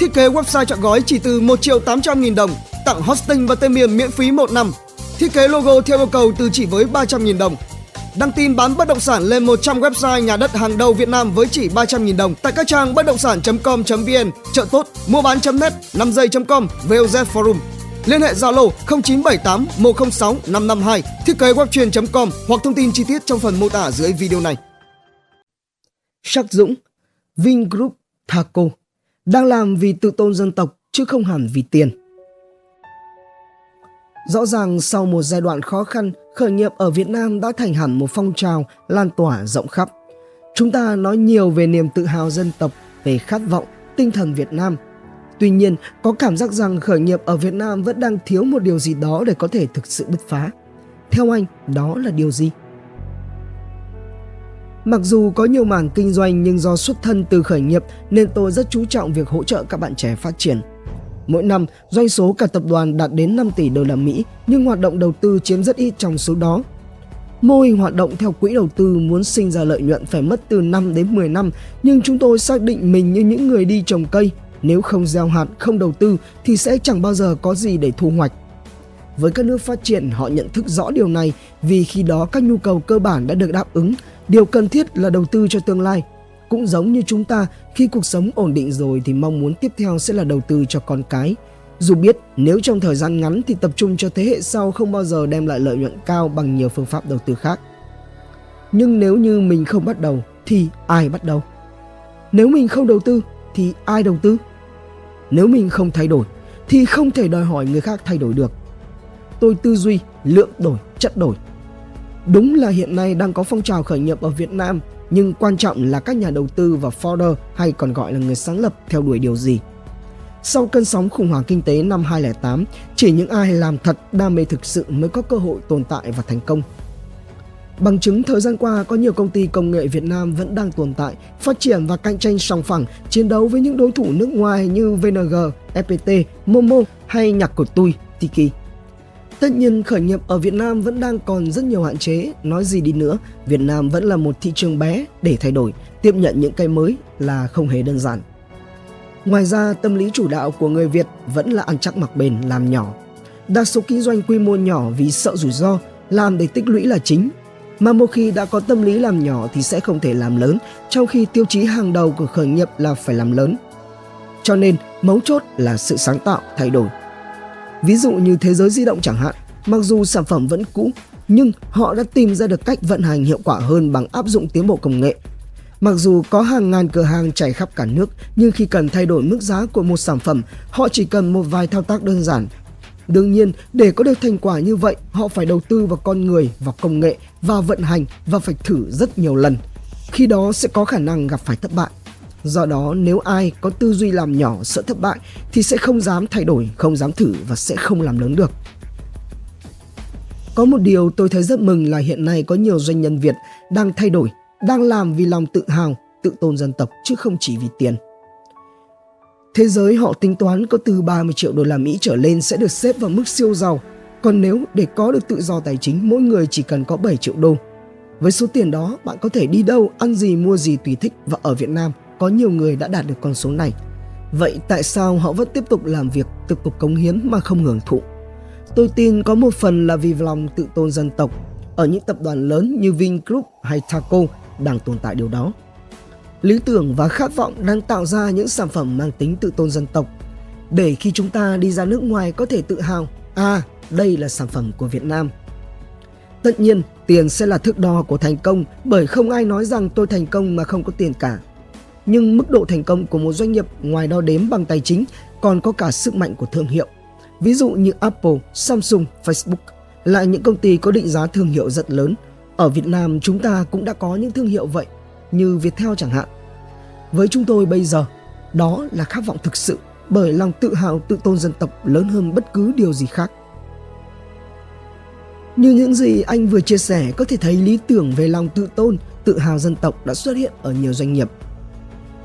Thiết kế website chọn gói chỉ từ 1 triệu 800 nghìn đồng, tặng hosting và tên miền miễn phí 1 năm. Thiết kế logo theo yêu cầu từ chỉ với 300 nghìn đồng. Đăng tin bán bất động sản lên 100 website nhà đất hàng đầu Việt Nam với chỉ 300 nghìn đồng tại các trang bất động sản.com.vn, chợ tốt, mua bán.net, 5 giây.com, VOZ Forum. Liên hệ Zalo 0978 106 552, thiết kế webtrain.com hoặc thông tin chi tiết trong phần mô tả dưới video này. Sắc Dũng, Vingroup, Thaco đang làm vì tự tôn dân tộc chứ không hẳn vì tiền. Rõ ràng sau một giai đoạn khó khăn, khởi nghiệp ở Việt Nam đã thành hẳn một phong trào lan tỏa rộng khắp. Chúng ta nói nhiều về niềm tự hào dân tộc, về khát vọng, tinh thần Việt Nam. Tuy nhiên, có cảm giác rằng khởi nghiệp ở Việt Nam vẫn đang thiếu một điều gì đó để có thể thực sự bứt phá. Theo anh, đó là điều gì? Mặc dù có nhiều mảng kinh doanh nhưng do xuất thân từ khởi nghiệp nên tôi rất chú trọng việc hỗ trợ các bạn trẻ phát triển. Mỗi năm, doanh số cả tập đoàn đạt đến 5 tỷ đô la Mỹ, nhưng hoạt động đầu tư chiếm rất ít trong số đó. Mô hình hoạt động theo quỹ đầu tư muốn sinh ra lợi nhuận phải mất từ 5 đến 10 năm, nhưng chúng tôi xác định mình như những người đi trồng cây, nếu không gieo hạt, không đầu tư thì sẽ chẳng bao giờ có gì để thu hoạch. Với các nước phát triển, họ nhận thức rõ điều này vì khi đó các nhu cầu cơ bản đã được đáp ứng, điều cần thiết là đầu tư cho tương lai. Cũng giống như chúng ta, khi cuộc sống ổn định rồi thì mong muốn tiếp theo sẽ là đầu tư cho con cái. Dù biết nếu trong thời gian ngắn thì tập trung cho thế hệ sau không bao giờ đem lại lợi nhuận cao bằng nhiều phương pháp đầu tư khác. Nhưng nếu như mình không bắt đầu thì ai bắt đầu? Nếu mình không đầu tư thì ai đầu tư? Nếu mình không thay đổi thì không thể đòi hỏi người khác thay đổi được. Tôi tư duy lượng đổi, chất đổi. Đúng là hiện nay đang có phong trào khởi nghiệp ở Việt Nam nhưng quan trọng là các nhà đầu tư và founder hay còn gọi là người sáng lập theo đuổi điều gì. Sau cơn sóng khủng hoảng kinh tế năm 2008, chỉ những ai làm thật đam mê thực sự mới có cơ hội tồn tại và thành công. Bằng chứng thời gian qua có nhiều công ty công nghệ Việt Nam vẫn đang tồn tại, phát triển và cạnh tranh song phẳng, chiến đấu với những đối thủ nước ngoài như VNG, FPT, Momo hay nhạc của tôi, Tiki. Tất nhiên khởi nghiệp ở Việt Nam vẫn đang còn rất nhiều hạn chế, nói gì đi nữa, Việt Nam vẫn là một thị trường bé để thay đổi, tiếp nhận những cái mới là không hề đơn giản. Ngoài ra, tâm lý chủ đạo của người Việt vẫn là ăn chắc mặc bền, làm nhỏ. Đa số kinh doanh quy mô nhỏ vì sợ rủi ro, làm để tích lũy là chính. Mà một khi đã có tâm lý làm nhỏ thì sẽ không thể làm lớn, trong khi tiêu chí hàng đầu của khởi nghiệp là phải làm lớn. Cho nên, mấu chốt là sự sáng tạo, thay đổi Ví dụ như thế giới di động chẳng hạn, mặc dù sản phẩm vẫn cũ, nhưng họ đã tìm ra được cách vận hành hiệu quả hơn bằng áp dụng tiến bộ công nghệ. Mặc dù có hàng ngàn cửa hàng chảy khắp cả nước, nhưng khi cần thay đổi mức giá của một sản phẩm, họ chỉ cần một vài thao tác đơn giản. Đương nhiên, để có được thành quả như vậy, họ phải đầu tư vào con người, vào công nghệ, vào vận hành và phải thử rất nhiều lần. Khi đó sẽ có khả năng gặp phải thất bại. Do đó nếu ai có tư duy làm nhỏ sợ thất bại thì sẽ không dám thay đổi, không dám thử và sẽ không làm lớn được. Có một điều tôi thấy rất mừng là hiện nay có nhiều doanh nhân Việt đang thay đổi, đang làm vì lòng tự hào, tự tôn dân tộc chứ không chỉ vì tiền. Thế giới họ tính toán có từ 30 triệu đô la Mỹ trở lên sẽ được xếp vào mức siêu giàu, còn nếu để có được tự do tài chính mỗi người chỉ cần có 7 triệu đô. Với số tiền đó, bạn có thể đi đâu, ăn gì, mua gì tùy thích và ở Việt Nam có nhiều người đã đạt được con số này. Vậy tại sao họ vẫn tiếp tục làm việc, tiếp tục cống hiến mà không hưởng thụ? Tôi tin có một phần là vì lòng tự tôn dân tộc. Ở những tập đoàn lớn như Vingroup hay Thaco đang tồn tại điều đó. Lý tưởng và khát vọng đang tạo ra những sản phẩm mang tính tự tôn dân tộc để khi chúng ta đi ra nước ngoài có thể tự hào, à, đây là sản phẩm của Việt Nam. Tất nhiên, tiền sẽ là thước đo của thành công bởi không ai nói rằng tôi thành công mà không có tiền cả nhưng mức độ thành công của một doanh nghiệp ngoài đo đếm bằng tài chính còn có cả sức mạnh của thương hiệu. Ví dụ như Apple, Samsung, Facebook là những công ty có định giá thương hiệu rất lớn. Ở Việt Nam chúng ta cũng đã có những thương hiệu vậy, như Viettel chẳng hạn. Với chúng tôi bây giờ, đó là khát vọng thực sự bởi lòng tự hào tự tôn dân tộc lớn hơn bất cứ điều gì khác. Như những gì anh vừa chia sẻ có thể thấy lý tưởng về lòng tự tôn, tự hào dân tộc đã xuất hiện ở nhiều doanh nghiệp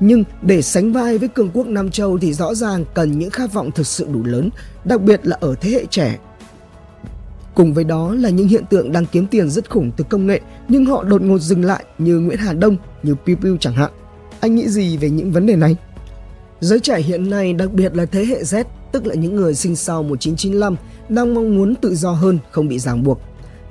nhưng để sánh vai với cường quốc Nam Châu thì rõ ràng cần những khát vọng thực sự đủ lớn, đặc biệt là ở thế hệ trẻ. Cùng với đó là những hiện tượng đang kiếm tiền rất khủng từ công nghệ nhưng họ đột ngột dừng lại như Nguyễn Hà Đông, như Piu Piu chẳng hạn. Anh nghĩ gì về những vấn đề này? Giới trẻ hiện nay, đặc biệt là thế hệ Z, tức là những người sinh sau 1995, đang mong muốn tự do hơn, không bị ràng buộc.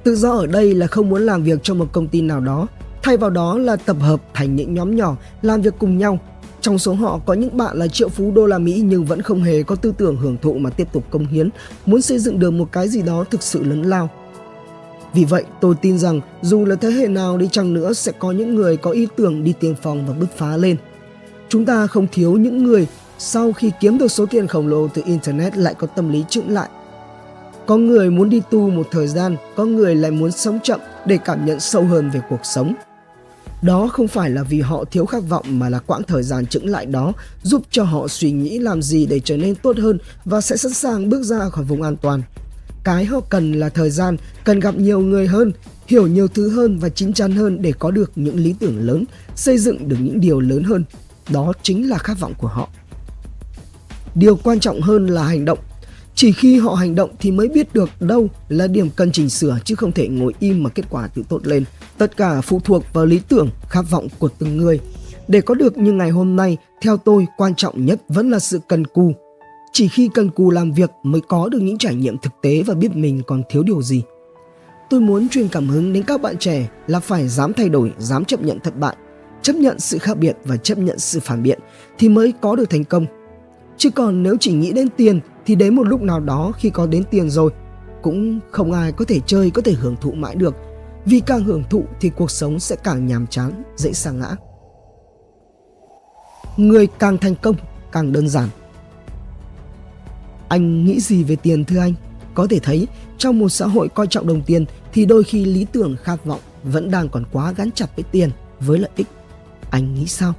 Tự do ở đây là không muốn làm việc cho một công ty nào đó, thay vào đó là tập hợp thành những nhóm nhỏ làm việc cùng nhau. Trong số họ có những bạn là triệu phú đô la Mỹ nhưng vẫn không hề có tư tưởng hưởng thụ mà tiếp tục công hiến, muốn xây dựng được một cái gì đó thực sự lớn lao. Vì vậy, tôi tin rằng dù là thế hệ nào đi chăng nữa sẽ có những người có ý tưởng đi tiên phong và bứt phá lên. Chúng ta không thiếu những người sau khi kiếm được số tiền khổng lồ từ Internet lại có tâm lý chững lại. Có người muốn đi tu một thời gian, có người lại muốn sống chậm để cảm nhận sâu hơn về cuộc sống. Đó không phải là vì họ thiếu khát vọng mà là quãng thời gian chững lại đó giúp cho họ suy nghĩ làm gì để trở nên tốt hơn và sẽ sẵn sàng bước ra khỏi vùng an toàn. Cái họ cần là thời gian, cần gặp nhiều người hơn, hiểu nhiều thứ hơn và chín chắn hơn để có được những lý tưởng lớn, xây dựng được những điều lớn hơn. Đó chính là khát vọng của họ. Điều quan trọng hơn là hành động. Chỉ khi họ hành động thì mới biết được đâu là điểm cần chỉnh sửa chứ không thể ngồi im mà kết quả tự tốt lên. Tất cả phụ thuộc vào lý tưởng, khát vọng của từng người. Để có được như ngày hôm nay, theo tôi quan trọng nhất vẫn là sự cần cù. Chỉ khi cần cù làm việc mới có được những trải nghiệm thực tế và biết mình còn thiếu điều gì. Tôi muốn truyền cảm hứng đến các bạn trẻ là phải dám thay đổi, dám chấp nhận thất bại, chấp nhận sự khác biệt và chấp nhận sự phản biện thì mới có được thành công. Chứ còn nếu chỉ nghĩ đến tiền thì đến một lúc nào đó khi có đến tiền rồi, cũng không ai có thể chơi, có thể hưởng thụ mãi được. Vì càng hưởng thụ thì cuộc sống sẽ càng nhàm chán, dễ sa ngã. Người càng thành công, càng đơn giản. Anh nghĩ gì về tiền, thưa anh? Có thể thấy, trong một xã hội coi trọng đồng tiền thì đôi khi lý tưởng khát vọng vẫn đang còn quá gắn chặt với tiền, với lợi ích. Anh nghĩ sao?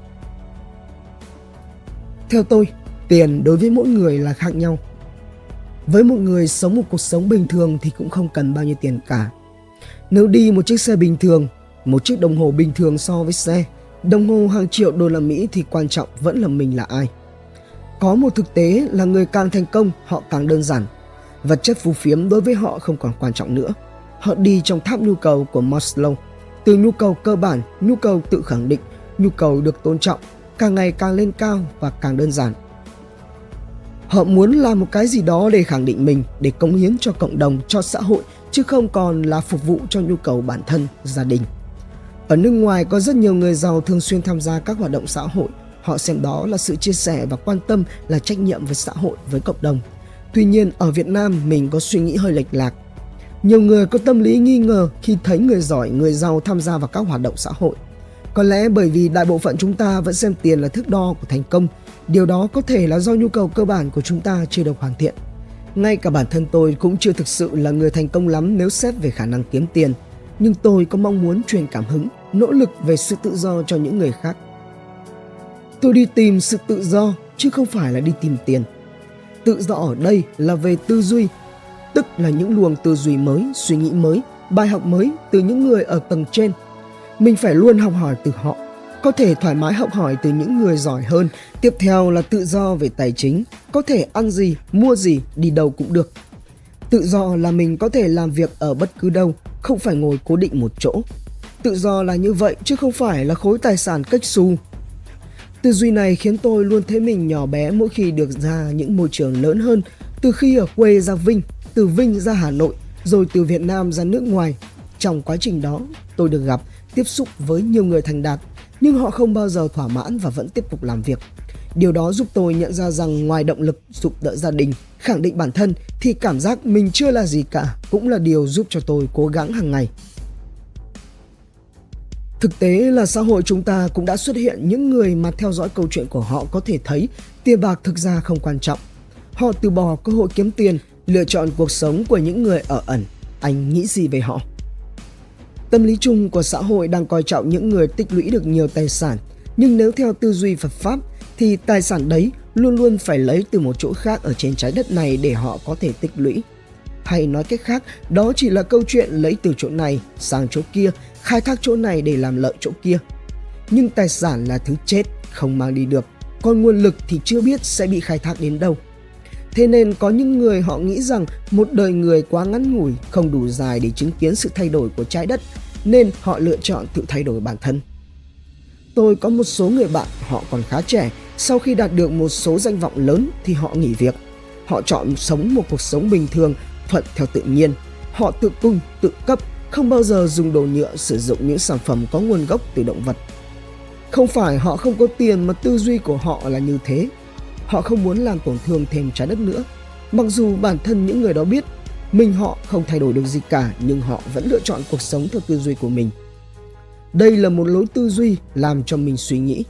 Theo tôi, tiền đối với mỗi người là khác nhau với một người sống một cuộc sống bình thường thì cũng không cần bao nhiêu tiền cả. Nếu đi một chiếc xe bình thường, một chiếc đồng hồ bình thường so với xe, đồng hồ hàng triệu đô la Mỹ thì quan trọng vẫn là mình là ai. Có một thực tế là người càng thành công họ càng đơn giản. Vật chất phù phiếm đối với họ không còn quan trọng nữa. Họ đi trong tháp nhu cầu của Maslow. Từ nhu cầu cơ bản, nhu cầu tự khẳng định, nhu cầu được tôn trọng, càng ngày càng lên cao và càng đơn giản Họ muốn làm một cái gì đó để khẳng định mình, để cống hiến cho cộng đồng, cho xã hội, chứ không còn là phục vụ cho nhu cầu bản thân, gia đình. Ở nước ngoài có rất nhiều người giàu thường xuyên tham gia các hoạt động xã hội. Họ xem đó là sự chia sẻ và quan tâm là trách nhiệm với xã hội, với cộng đồng. Tuy nhiên, ở Việt Nam mình có suy nghĩ hơi lệch lạc. Nhiều người có tâm lý nghi ngờ khi thấy người giỏi, người giàu tham gia vào các hoạt động xã hội. Có lẽ bởi vì đại bộ phận chúng ta vẫn xem tiền là thước đo của thành công Điều đó có thể là do nhu cầu cơ bản của chúng ta chưa được hoàn thiện. Ngay cả bản thân tôi cũng chưa thực sự là người thành công lắm nếu xét về khả năng kiếm tiền, nhưng tôi có mong muốn truyền cảm hứng, nỗ lực về sự tự do cho những người khác. Tôi đi tìm sự tự do chứ không phải là đi tìm tiền. Tự do ở đây là về tư duy, tức là những luồng tư duy mới, suy nghĩ mới, bài học mới từ những người ở tầng trên. Mình phải luôn học hỏi từ họ có thể thoải mái học hỏi từ những người giỏi hơn. Tiếp theo là tự do về tài chính, có thể ăn gì, mua gì, đi đâu cũng được. Tự do là mình có thể làm việc ở bất cứ đâu, không phải ngồi cố định một chỗ. Tự do là như vậy chứ không phải là khối tài sản cách xù. Tư duy này khiến tôi luôn thấy mình nhỏ bé mỗi khi được ra những môi trường lớn hơn, từ khi ở quê ra Vinh, từ Vinh ra Hà Nội, rồi từ Việt Nam ra nước ngoài. Trong quá trình đó, tôi được gặp, tiếp xúc với nhiều người thành đạt nhưng họ không bao giờ thỏa mãn và vẫn tiếp tục làm việc. Điều đó giúp tôi nhận ra rằng ngoài động lực giúp đỡ gia đình, khẳng định bản thân thì cảm giác mình chưa là gì cả cũng là điều giúp cho tôi cố gắng hàng ngày. Thực tế là xã hội chúng ta cũng đã xuất hiện những người mà theo dõi câu chuyện của họ có thể thấy tiền bạc thực ra không quan trọng. Họ từ bỏ cơ hội kiếm tiền, lựa chọn cuộc sống của những người ở ẩn. Anh nghĩ gì về họ? Tâm lý chung của xã hội đang coi trọng những người tích lũy được nhiều tài sản, nhưng nếu theo tư duy Phật Pháp thì tài sản đấy luôn luôn phải lấy từ một chỗ khác ở trên trái đất này để họ có thể tích lũy. Hay nói cách khác, đó chỉ là câu chuyện lấy từ chỗ này sang chỗ kia, khai thác chỗ này để làm lợi chỗ kia. Nhưng tài sản là thứ chết, không mang đi được, còn nguồn lực thì chưa biết sẽ bị khai thác đến đâu. Thế nên có những người họ nghĩ rằng một đời người quá ngắn ngủi, không đủ dài để chứng kiến sự thay đổi của trái đất, nên họ lựa chọn tự thay đổi bản thân. Tôi có một số người bạn họ còn khá trẻ sau khi đạt được một số danh vọng lớn thì họ nghỉ việc. Họ chọn sống một cuộc sống bình thường, thuận theo tự nhiên. Họ tự cung, tự cấp, không bao giờ dùng đồ nhựa sử dụng những sản phẩm có nguồn gốc từ động vật. Không phải họ không có tiền mà tư duy của họ là như thế. Họ không muốn làm tổn thương thêm trái đất nữa. Mặc dù bản thân những người đó biết mình họ không thay đổi được gì cả nhưng họ vẫn lựa chọn cuộc sống theo tư duy của mình. Đây là một lối tư duy làm cho mình suy nghĩ.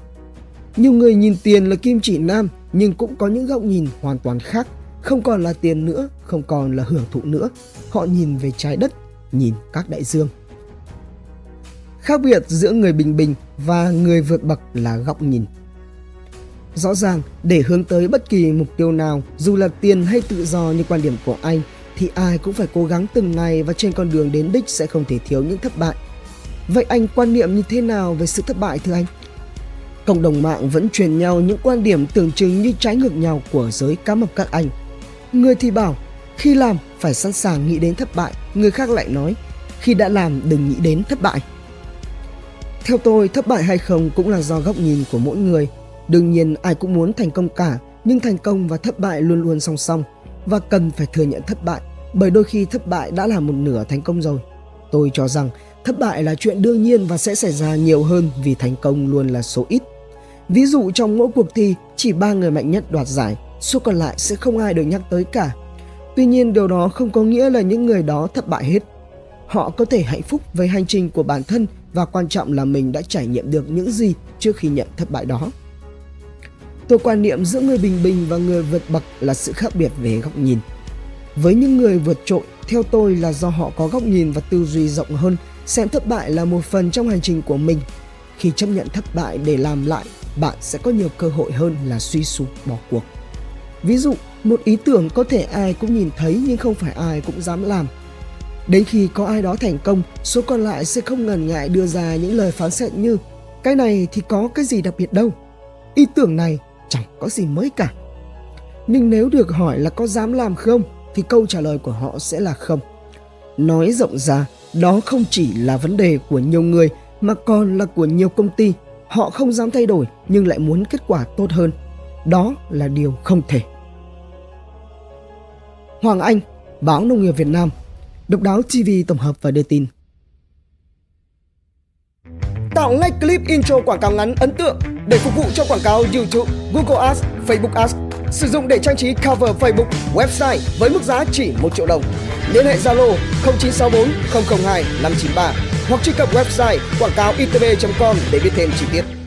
Nhiều người nhìn tiền là kim chỉ nam nhưng cũng có những góc nhìn hoàn toàn khác. Không còn là tiền nữa, không còn là hưởng thụ nữa. Họ nhìn về trái đất, nhìn các đại dương. Khác biệt giữa người bình bình và người vượt bậc là góc nhìn. Rõ ràng, để hướng tới bất kỳ mục tiêu nào, dù là tiền hay tự do như quan điểm của anh, thì ai cũng phải cố gắng từng ngày và trên con đường đến đích sẽ không thể thiếu những thất bại. Vậy anh quan niệm như thế nào về sự thất bại thưa anh? Cộng đồng mạng vẫn truyền nhau những quan điểm tưởng chừng như trái ngược nhau của giới cá mập các anh. Người thì bảo, khi làm phải sẵn sàng nghĩ đến thất bại, người khác lại nói, khi đã làm đừng nghĩ đến thất bại. Theo tôi, thất bại hay không cũng là do góc nhìn của mỗi người. Đương nhiên ai cũng muốn thành công cả, nhưng thành công và thất bại luôn luôn song song và cần phải thừa nhận thất bại, bởi đôi khi thất bại đã là một nửa thành công rồi. Tôi cho rằng thất bại là chuyện đương nhiên và sẽ xảy ra nhiều hơn vì thành công luôn là số ít. Ví dụ trong mỗi cuộc thi chỉ ba người mạnh nhất đoạt giải, số còn lại sẽ không ai được nhắc tới cả. Tuy nhiên điều đó không có nghĩa là những người đó thất bại hết. Họ có thể hạnh phúc với hành trình của bản thân và quan trọng là mình đã trải nghiệm được những gì trước khi nhận thất bại đó. Tôi quan niệm giữa người bình bình và người vượt bậc là sự khác biệt về góc nhìn. Với những người vượt trội, theo tôi là do họ có góc nhìn và tư duy rộng hơn, xem thất bại là một phần trong hành trình của mình. Khi chấp nhận thất bại để làm lại, bạn sẽ có nhiều cơ hội hơn là suy sụp bỏ cuộc. Ví dụ, một ý tưởng có thể ai cũng nhìn thấy nhưng không phải ai cũng dám làm. Đến khi có ai đó thành công, số còn lại sẽ không ngần ngại đưa ra những lời phán xét như cái này thì có cái gì đặc biệt đâu. Ý tưởng này chẳng có gì mới cả. Nhưng nếu được hỏi là có dám làm không thì câu trả lời của họ sẽ là không. Nói rộng ra, đó không chỉ là vấn đề của nhiều người mà còn là của nhiều công ty. Họ không dám thay đổi nhưng lại muốn kết quả tốt hơn. Đó là điều không thể. Hoàng Anh, Báo Nông nghiệp Việt Nam, Độc đáo TV tổng hợp và đưa tin. Tạo ngay clip intro quảng cáo ngắn ấn tượng để phục vụ cho quảng cáo YouTube, Google Ads, Facebook Ads. Sử dụng để trang trí cover Facebook, website với mức giá chỉ 1 triệu đồng. Liên hệ Zalo 0964 002 593 hoặc truy cập website quảng cáo itv.com để biết thêm chi tiết.